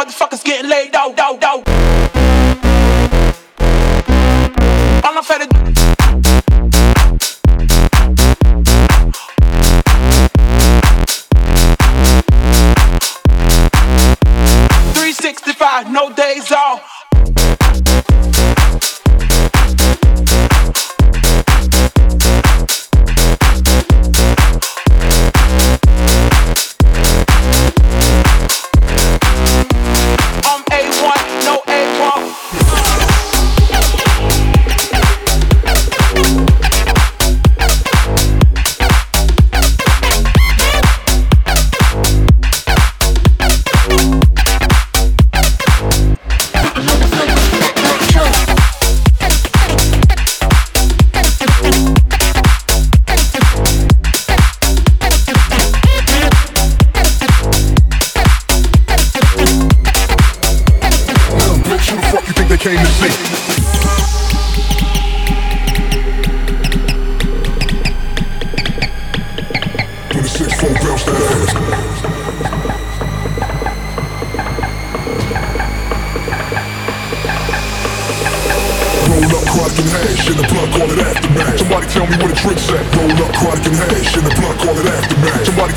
motherfuckers getting laid out, out, out.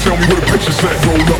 tell me where the picture's at. Roll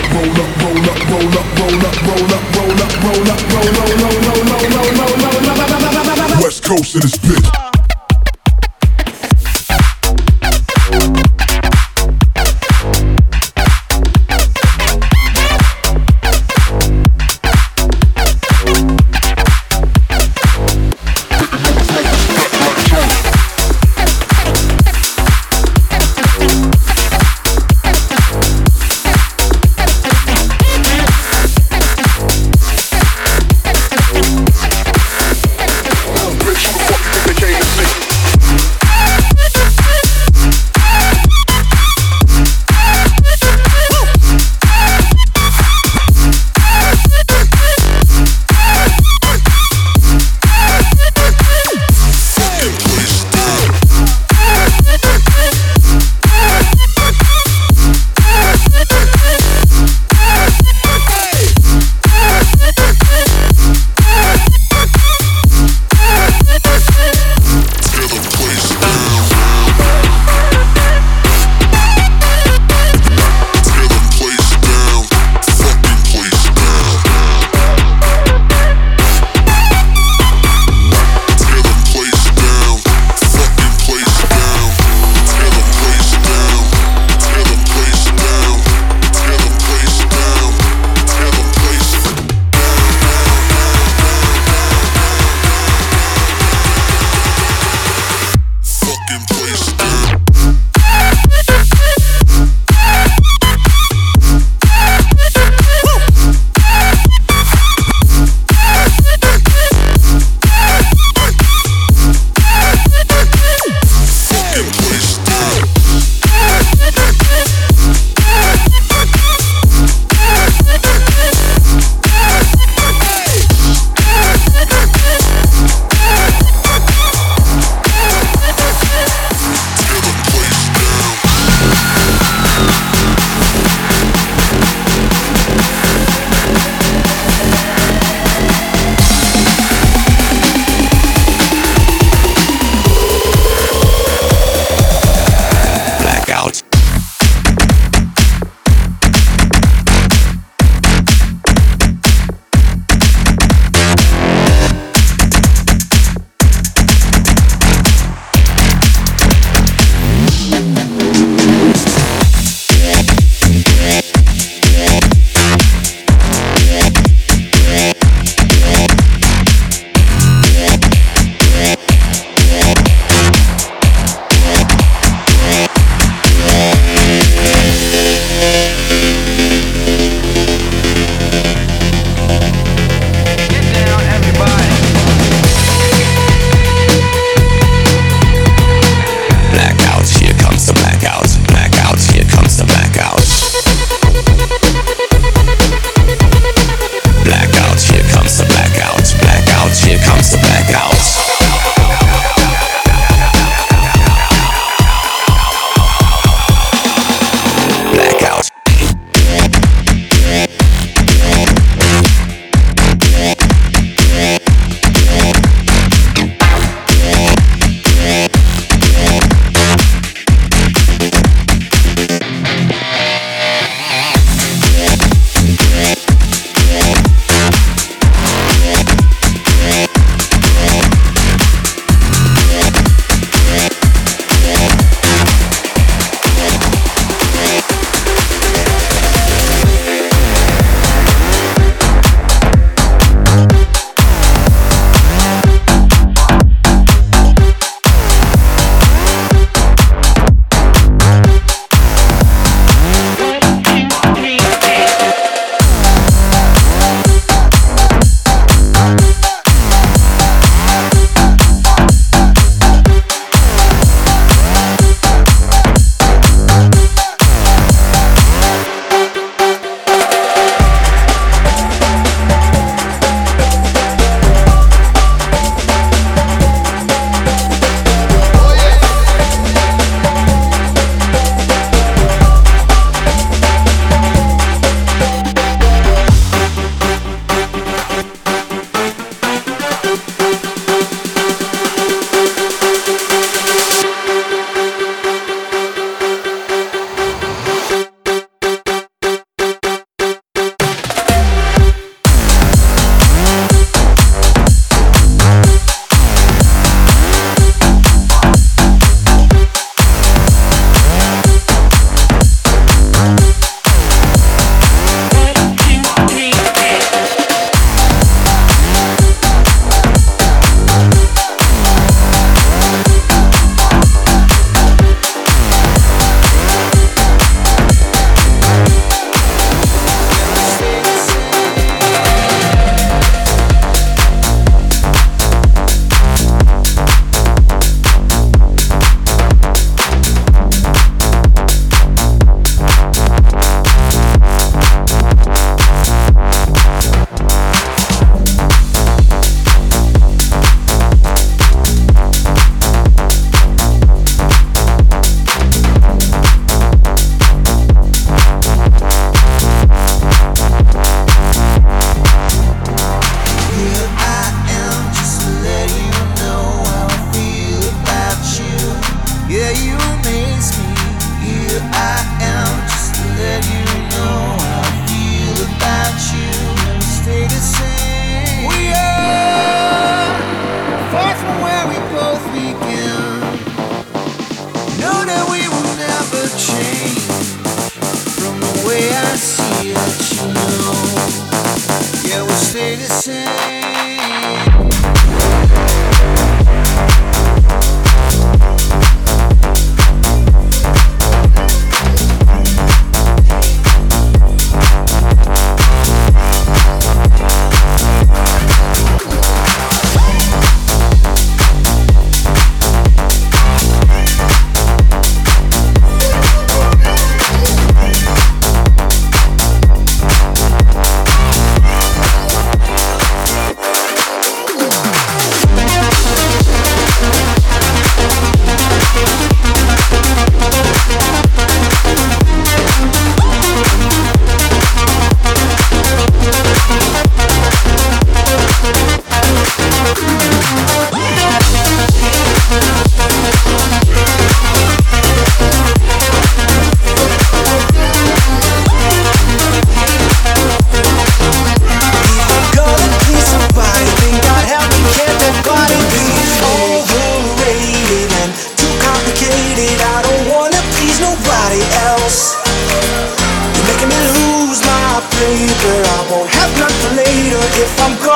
in Africa.